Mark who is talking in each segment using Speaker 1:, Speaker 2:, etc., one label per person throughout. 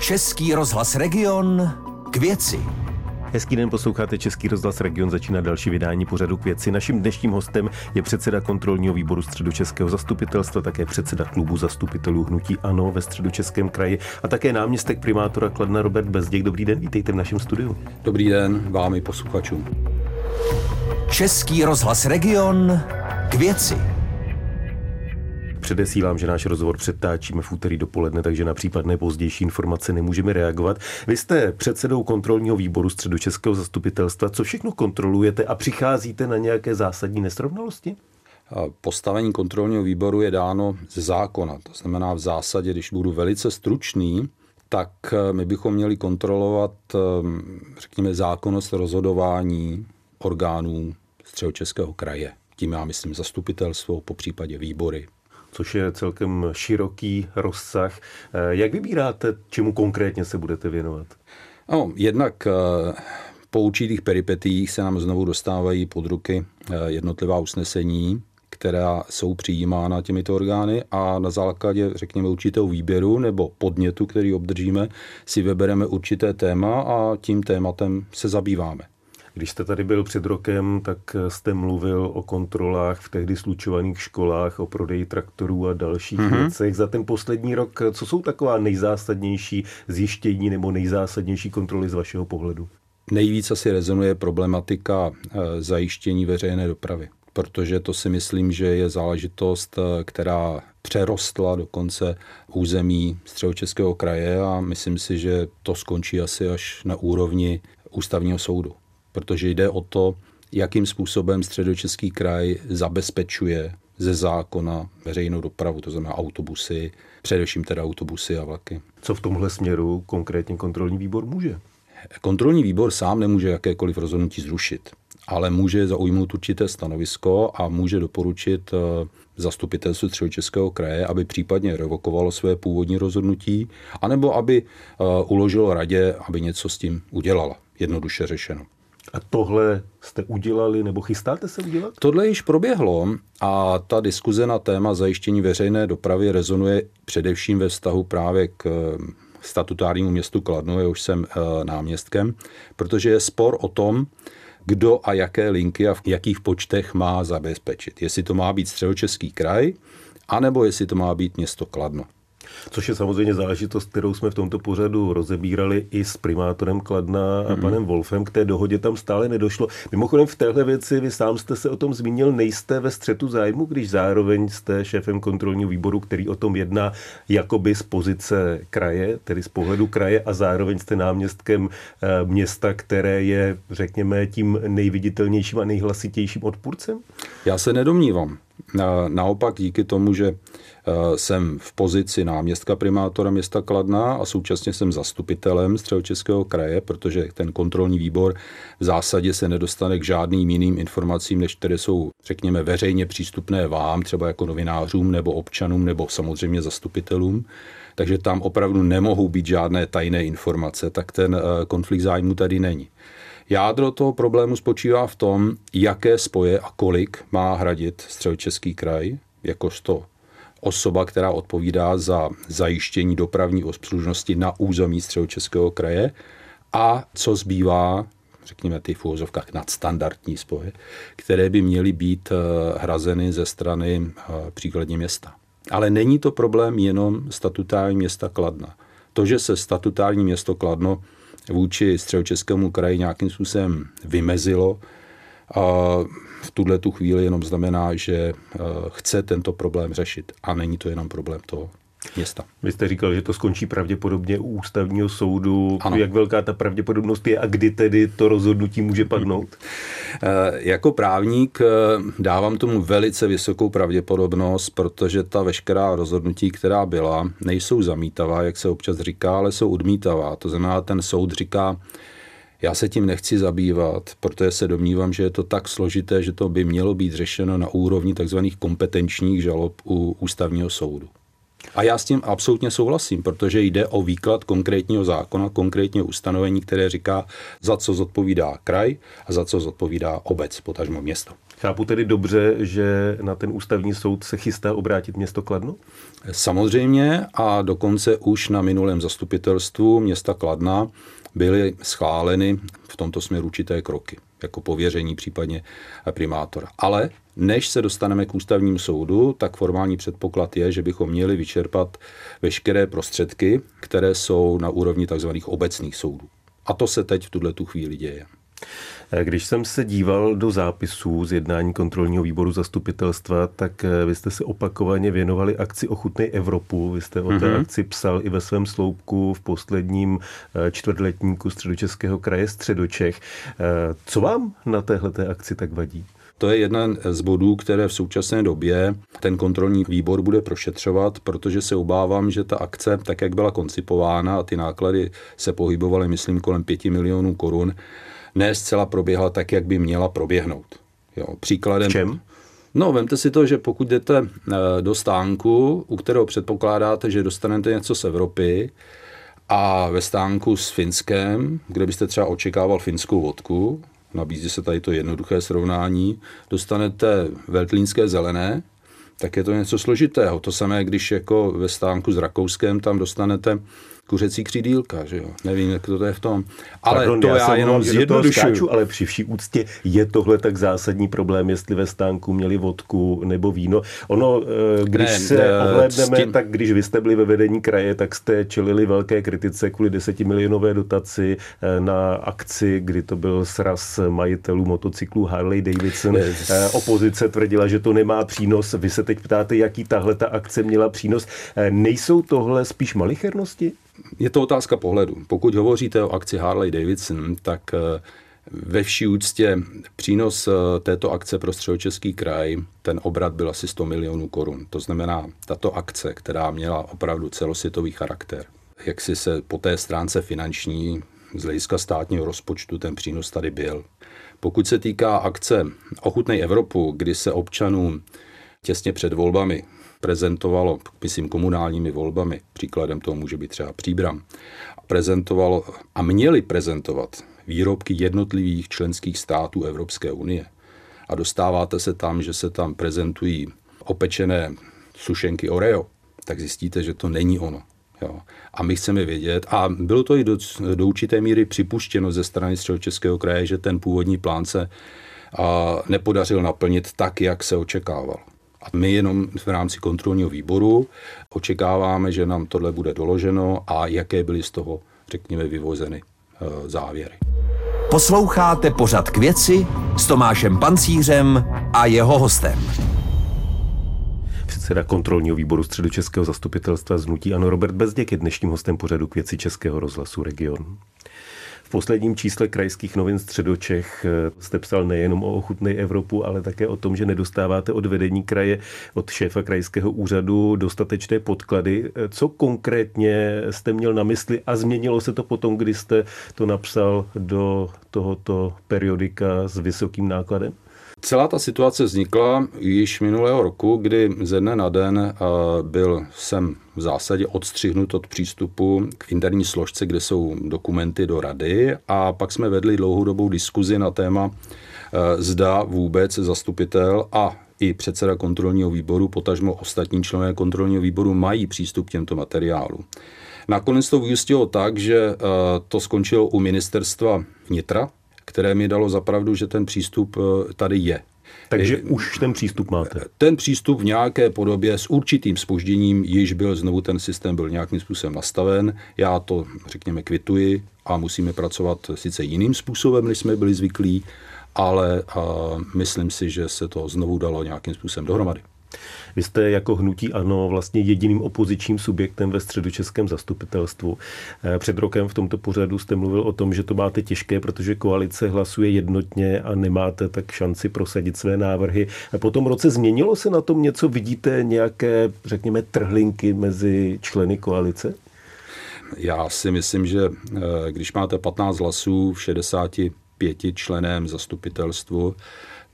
Speaker 1: Český rozhlas Region k věci.
Speaker 2: Hezký den, posloucháte Český rozhlas Region, začíná další vydání pořadu k věci. Naším dnešním hostem je předseda kontrolního výboru středočeského zastupitelstva, také předseda klubu zastupitelů Hnutí Ano ve středočeském kraji a také náměstek primátora Kladna Robert Bezděk. Dobrý den, vítejte v našem studiu.
Speaker 3: Dobrý den vám i posluchačům.
Speaker 1: Český rozhlas Region k věci.
Speaker 2: Předesílám, že náš rozhovor přetáčíme v úterý dopoledne, takže na případné pozdější informace nemůžeme reagovat. Vy jste předsedou kontrolního výboru středočeského zastupitelstva. Co všechno kontrolujete a přicházíte na nějaké zásadní nesrovnalosti?
Speaker 3: Postavení kontrolního výboru je dáno ze zákona. To znamená v zásadě, když budu velice stručný, tak eh, my bychom měli kontrolovat, eh, řekněme, zákonnost rozhodování orgánů středočeského kraje. Tím já myslím zastupitelstvo, po případě výbory,
Speaker 2: což je celkem široký rozsah. Eh, jak vybíráte, čemu konkrétně se budete věnovat?
Speaker 3: No, jednak eh, po určitých peripetích se nám znovu dostávají pod ruky eh, jednotlivá usnesení, která jsou přijímána těmito orgány a na základě, řekněme, určitého výběru nebo podnětu, který obdržíme, si vybereme určité téma a tím tématem se zabýváme.
Speaker 2: Když jste tady byl před rokem, tak jste mluvil o kontrolách v tehdy slučovaných školách, o prodeji traktorů a dalších mm-hmm. věcech. Za ten poslední rok, co jsou taková nejzásadnější zjištění nebo nejzásadnější kontroly z vašeho pohledu?
Speaker 3: Nejvíc asi rezonuje problematika eh, zajištění veřejné dopravy, protože to si myslím, že je záležitost, eh, která přerostla dokonce území středočeského kraje a myslím si, že to skončí asi až na úrovni ústavního soudu protože jde o to, jakým způsobem středočeský kraj zabezpečuje ze zákona veřejnou dopravu, to znamená autobusy, především teda autobusy a vlaky.
Speaker 2: Co v tomhle směru konkrétně kontrolní výbor může?
Speaker 3: Kontrolní výbor sám nemůže jakékoliv rozhodnutí zrušit, ale může zaujmout určité stanovisko a může doporučit eh, zastupitelstvu Středočeského kraje, aby případně revokovalo své původní rozhodnutí, anebo aby eh, uložilo radě, aby něco s tím udělala, jednoduše řešeno.
Speaker 2: A tohle jste udělali nebo chystáte se udělat?
Speaker 3: Tohle již proběhlo a ta diskuze na téma zajištění veřejné dopravy rezonuje především ve vztahu právě k eh, statutárnímu městu Kladno, už jsem eh, náměstkem, protože je spor o tom, kdo a jaké linky a v jakých počtech má zabezpečit. Jestli to má být středočeský kraj, anebo jestli to má být město Kladno
Speaker 2: což je samozřejmě záležitost, kterou jsme v tomto pořadu rozebírali i s primátorem Kladna a mm-hmm. panem Wolfem. K té dohodě tam stále nedošlo. Mimochodem v téhle věci vy sám jste se o tom zmínil, nejste ve střetu zájmu, když zároveň jste šéfem kontrolního výboru, který o tom jedná jakoby z pozice kraje, tedy z pohledu kraje a zároveň jste náměstkem eh, města, které je, řekněme, tím nejviditelnějším a nejhlasitějším odpůrcem?
Speaker 3: Já se nedomnívám. Naopak díky tomu, že jsem v pozici náměstka primátora města Kladna a současně jsem zastupitelem Středočeského kraje, protože ten kontrolní výbor v zásadě se nedostane k žádným jiným informacím, než které jsou, řekněme, veřejně přístupné vám, třeba jako novinářům nebo občanům nebo samozřejmě zastupitelům. Takže tam opravdu nemohou být žádné tajné informace, tak ten eh, konflikt zájmu tady není. Jádro toho problému spočívá v tom, jaké spoje a kolik má hradit středočeský kraj, jakožto osoba, která odpovídá za zajištění dopravní obslužnosti na území středočeského kraje a co zbývá, řekněme ty v úvozovkách nadstandardní spoje, které by měly být eh, hrazeny ze strany eh, příkladně města. Ale není to problém jenom statutární města Kladna. To, že se statutární město Kladno vůči středočeskému kraji nějakým způsobem vymezilo, v tuhle tu chvíli jenom znamená, že eh, chce tento problém řešit. A není to jenom problém toho města.
Speaker 2: Vy jste říkal, že to skončí pravděpodobně u ústavního soudu. Ano. Jak velká ta pravděpodobnost je a kdy tedy to rozhodnutí může padnout?
Speaker 3: Eh, jako právník eh, dávám tomu velice vysokou pravděpodobnost, protože ta veškerá rozhodnutí, která byla, nejsou zamítavá, jak se občas říká, ale jsou odmítavá. To znamená, ten soud říká, já se tím nechci zabývat, protože se domnívám, že je to tak složité, že to by mělo být řešeno na úrovni tzv. kompetenčních žalob u ústavního soudu. A já s tím absolutně souhlasím, protože jde o výklad konkrétního zákona, konkrétního ustanovení, které říká, za co zodpovídá kraj a za co zodpovídá obec, potažmo město.
Speaker 2: Chápu tedy dobře, že na ten ústavní soud se chystá obrátit město Kladno?
Speaker 3: Samozřejmě a dokonce už na minulém zastupitelstvu města Kladna byly schváleny v tomto směru určité kroky, jako pověření případně primátora. Ale než se dostaneme k ústavním soudu, tak formální předpoklad je, že bychom měli vyčerpat veškeré prostředky, které jsou na úrovni tzv. obecných soudů. A to se teď v tuhle tu chvíli děje.
Speaker 2: Když jsem se díval do zápisů z jednání kontrolního výboru zastupitelstva, tak eh, vy jste se opakovaně věnovali akci Ochutnej Evropu. Vy jste o té mm-hmm. akci psal i ve svém sloupku v posledním eh, čtvrtletníku středočeského kraje Středočech. Eh, co vám na téhle akci tak vadí?
Speaker 3: To je jeden z bodů, které v současné době ten kontrolní výbor bude prošetřovat, protože se obávám, že ta akce, tak jak byla koncipována a ty náklady se pohybovaly, myslím, kolem 5 milionů korun, ne zcela proběhla tak, jak by měla proběhnout. Jo, příkladem,
Speaker 2: v čem?
Speaker 3: No, vemte si to, že pokud jdete eh, do stánku, u kterého předpokládáte, že dostanete něco z Evropy, a ve stánku s Finskem, kde byste třeba očekával finskou vodku, nabízí se tady to jednoduché srovnání, dostanete veltlínské zelené, tak je to něco složitého. To samé, když jako ve stánku s Rakouskem tam dostanete kuřecí křídílka, že jo? Nevím, jak to je v tom. Ale Pardon, to já, já jenom zjednodušuju.
Speaker 2: ale při vší úctě je tohle tak zásadní problém, jestli ve stánku měli vodku nebo víno. Ono, eh, když ne, se ne, ohlédneme, tím... tak když vy jste byli ve vedení kraje, tak jste čelili velké kritice kvůli desetimilionové dotaci eh, na akci, kdy to byl sraz majitelů motocyklů Harley Davidson. Eh, opozice tvrdila, že to nemá přínos. Vy se teď ptáte, jaký tahle ta akce měla přínos. Nejsou tohle spíš malichernosti?
Speaker 3: Je to otázka pohledu. Pokud hovoříte o akci Harley Davidson, tak eh, ve vší úctě přínos eh, této akce pro středočeský kraj, ten obrat byl asi 100 milionů korun. To znamená, tato akce, která měla opravdu celosvětový charakter, jak si se po té stránce finanční z hlediska státního rozpočtu ten přínos tady byl. Pokud se týká akce Ochutnej Evropu, kdy se občanům těsně před volbami prezentovalo, myslím, komunálními volbami, příkladem toho může být třeba Příbram, prezentovalo a měli prezentovat výrobky jednotlivých členských států Evropské unie. A dostáváte se tam, že se tam prezentují opečené sušenky Oreo, tak zjistíte, že to není ono. Jo. A my chceme vědět, a bylo to i do, do určité míry připuštěno ze strany Středočeského kraje, že ten původní plán se a, nepodařil naplnit tak, jak se očekával. A my jenom v rámci kontrolního výboru očekáváme, že nám tohle bude doloženo a jaké byly z toho, řekněme, vyvozeny e, závěry.
Speaker 1: Posloucháte pořad k věci s Tomášem Pancířem a jeho hostem.
Speaker 2: Předseda kontrolního výboru středočeského zastupitelstva znutí Ano Robert Bezděk je dnešním hostem pořadu k věci Českého rozhlasu Region. V posledním čísle krajských novin Středočech eh, jste psal nejenom o ochutnej Evropu, ale také o tom, že nedostáváte od vedení kraje, od šéfa krajského úřadu dostatečné podklady. Eh, co konkrétně jste měl na mysli a změnilo se to potom, kdy jste to napsal do tohoto periodika s vysokým nákladem?
Speaker 3: Celá ta situace vznikla již minulého roku, kdy ze dne na den eh, byl jsem v zásadě odstřihnut od přístupu k interní složce, kde jsou dokumenty do rady a pak jsme vedli dlouhodobou diskuzi na téma, eh, zda vůbec zastupitel a i předseda kontrolního výboru, potažmo ostatní členové kontrolního výboru mají přístup k těmto materiálům. Nakonec to vyústilo tak, že eh, to skončilo u ministerstva vnitra, které mi dalo zapravdu, že ten přístup eh, tady je.
Speaker 2: Takže už ten přístup máte?
Speaker 3: Ten přístup v nějaké podobě s určitým spožděním již byl, znovu ten systém byl nějakým způsobem nastaven. Já to, řekněme, kvituji a musíme pracovat sice jiným způsobem, než jsme byli zvyklí, ale a myslím si, že se to znovu dalo nějakým způsobem dohromady.
Speaker 2: Vy jste jako hnutí ANO vlastně jediným opozičním subjektem ve středočeském zastupitelstvu. Eh, před rokem v tomto pořadu jste mluvil o tom, že to máte těžké, protože koalice hlasuje jednotně a nemáte tak šanci prosadit své návrhy. Po tom roce změnilo se na tom něco? Vidíte nějaké, řekněme, trhlinky mezi členy koalice?
Speaker 3: Já si myslím, že eh, když máte 15 hlasů v 65 členem zastupitelstvu,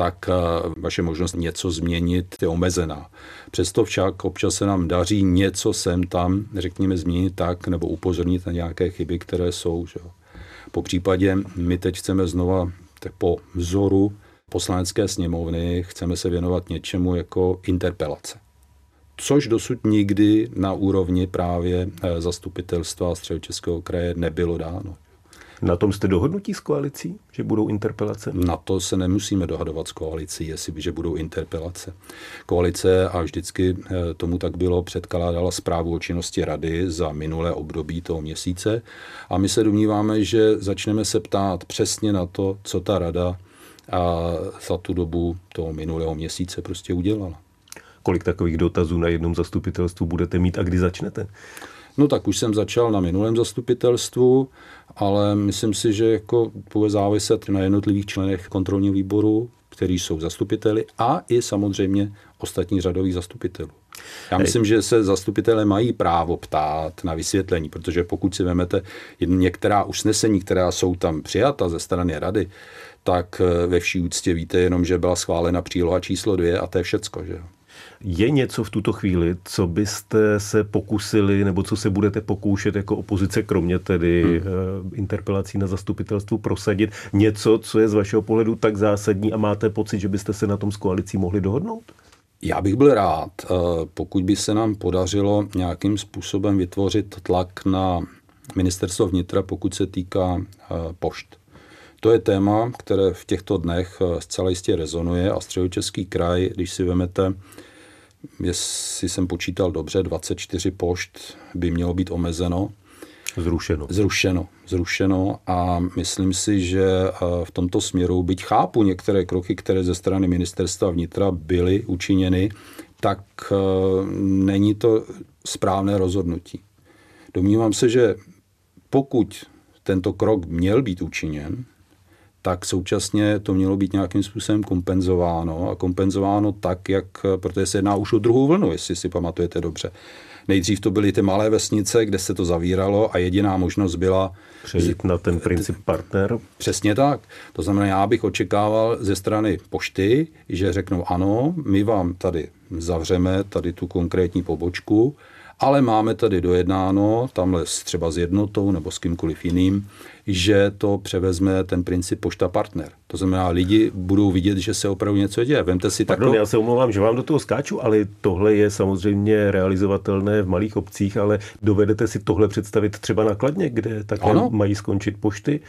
Speaker 3: tak eh, vaše možnost něco změnit je omezená. Přesto však občas se nám daří něco sem tam, řekněme, změnit tak nebo upozornit na nějaké chyby, které jsou. Že? Po případě my teď chceme znova po vzoru poslanecké sněmovny chceme se věnovat něčemu jako interpelace. Což dosud nikdy na úrovni právě eh, zastupitelstva středočeského kraje nebylo dáno.
Speaker 2: Na tom jste dohodnutí s koalicí, že budou interpelace?
Speaker 3: Na to se nemusíme dohadovat s koalicí, jestli, že budou interpelace. Koalice, a vždycky eh, tomu tak bylo, předkládala zprávu o činnosti rady za minulé období toho měsíce a my se domníváme, že začneme se ptát přesně na to, co ta rada a za tu dobu toho minulého měsíce prostě udělala.
Speaker 2: Kolik takových dotazů na jednom zastupitelstvu budete mít a kdy začnete?
Speaker 3: No tak už jsem začal na minulém zastupitelstvu, ale myslím si, že jako bude záviset na jednotlivých členech kontrolního výboru, kteří jsou zastupiteli a i samozřejmě ostatní řadových zastupitelů. Já myslím, že se zastupitelé mají právo ptát na vysvětlení, protože pokud si vezmete některá usnesení, která jsou tam přijata ze strany rady, tak eh, ve vší úctě víte jenom, že byla schválena příloha číslo dvě a to je všecko. Že?
Speaker 2: Je něco v tuto chvíli, co byste se pokusili, nebo co se budete pokoušet jako opozice, kromě tedy hmm. Eh, interpelací na zastupitelstvu, prosadit? Něco, co je z vašeho pohledu tak zásadní a máte pocit, že byste se na tom s koalicí mohli dohodnout?
Speaker 3: Já bych byl rád, eh, pokud by se nám podařilo nějakým způsobem vytvořit tlak na ministerstvo vnitra, pokud se týká pošt. To je téma, které v těchto dnech eh, zcela jistě rezonuje a středočeský kraj, když si vemete, jestli jsem počítal dobře, 24 pošt by mělo být omezeno.
Speaker 2: Zrušeno.
Speaker 3: Zrušeno, zrušeno a myslím si, že eh, v tomto směru, byť chápu některé kroky, které ze strany ministerstva vnitra byly učiněny, tak eh, není to správné rozhodnutí. Domnívám se, že pokud tento krok měl být učiněn, tak současně to mělo být nějakým způsobem kompenzováno a kompenzováno tak, jak, protože se jedná už o druhou vlnu, jestli si pamatujete dobře. Nejdřív to byly ty malé vesnice, kde se to zavíralo a jediná možnost byla
Speaker 2: přejít na ten princip partner.
Speaker 3: Přesně tak. To znamená, já bych očekával ze strany pošty, že řeknou ano, my vám tady zavřeme tady tu konkrétní pobočku, ale máme tady dojednáno, tamhle třeba s jednotou nebo s kýmkoliv jiným, že to převezme ten princip pošta partner. To znamená, lidi budou vidět, že se opravdu něco děje. Vemte si
Speaker 2: Pardon, já se omlouvám, že vám do toho skáču, ale tohle je samozřejmě realizovatelné v malých obcích, ale dovedete si tohle představit třeba nakladně, kde také ano? mají skončit pošty?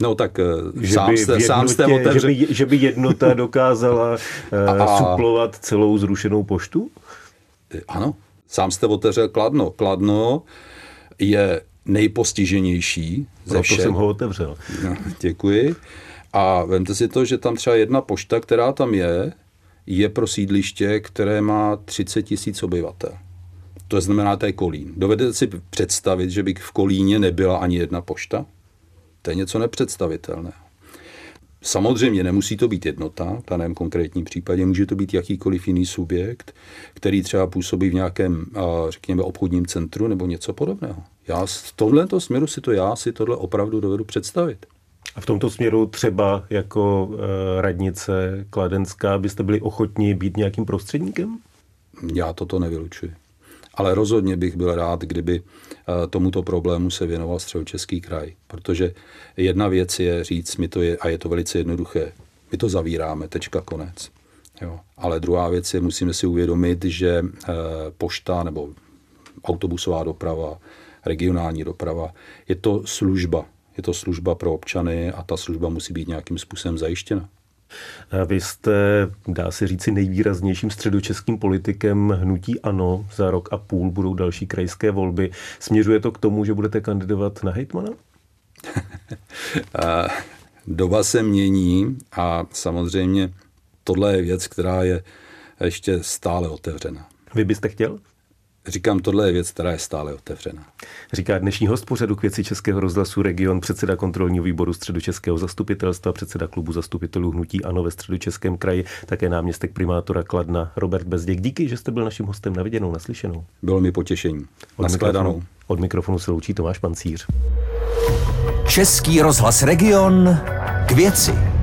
Speaker 3: No tak eh, že sám, by jste, jednotě, sám jste otevřel...
Speaker 2: že, by, že by jednota dokázala a, eh, suplovat celou zrušenou poštu?
Speaker 3: Ano, Sám jste otevřel Kladno. Kladno je nejpostiženější
Speaker 2: ze všech. jsem ho otevřel.
Speaker 3: No, děkuji. A vemte si to, že tam třeba jedna pošta, která tam je, je pro sídliště, které má 30 tisíc obyvatel. To znamená, to je Kolín. Dovedete si představit, že by v Kolíně nebyla ani jedna pošta? To je něco nepředstavitelného. Samozřejmě nemusí to být jednota, v daném konkrétním případě může to být jakýkoliv jiný subjekt, který třeba působí v nějakém, řekněme, obchodním centru nebo něco podobného. Já v tomto směru si to já si tohle opravdu dovedu představit.
Speaker 2: A v tomto směru třeba jako e, radnice Kladenská byste byli ochotni být nějakým prostředníkem?
Speaker 3: Já toto nevylučuji. Ale rozhodně bych byl rád, kdyby eh, tomuto problému se věnoval středočeský kraj. Protože jedna věc je říct, mi to je, a je to velice jednoduché, my to zavíráme, tečka, konec. Jo. Ale druhá věc je, musíme si uvědomit, že eh, pošta nebo autobusová doprava, regionální doprava, je to služba. Je to služba pro občany a ta služba musí být nějakým způsobem zajištěna.
Speaker 2: Vy jste, dá se říci, nejvýraznějším středočeským politikem hnutí ANO. Za rok a půl budou další krajské volby. Směřuje to k tomu, že budete kandidovat na hejtmana?
Speaker 3: Doba se mění a samozřejmě tohle je věc, která je ještě stále otevřena.
Speaker 2: Vy byste chtěl?
Speaker 3: Říkám, tohle je věc, která je stále otevřená.
Speaker 2: Říká dnešní host pořadu k věci Českého rozhlasu Region, předseda kontrolního výboru středočeského zastupitelstva, předseda klubu zastupitelů Hnutí Ano ve středočeském kraji, také náměstek primátora Kladna Robert Bezděk. Díky, že jste byl naším hostem na viděnou, naslyšenou.
Speaker 3: Bylo mi potěšení. Od mikrofonu,
Speaker 2: od mikrofonu se loučí Tomáš Pancíř.
Speaker 1: Český rozhlas Region k věci.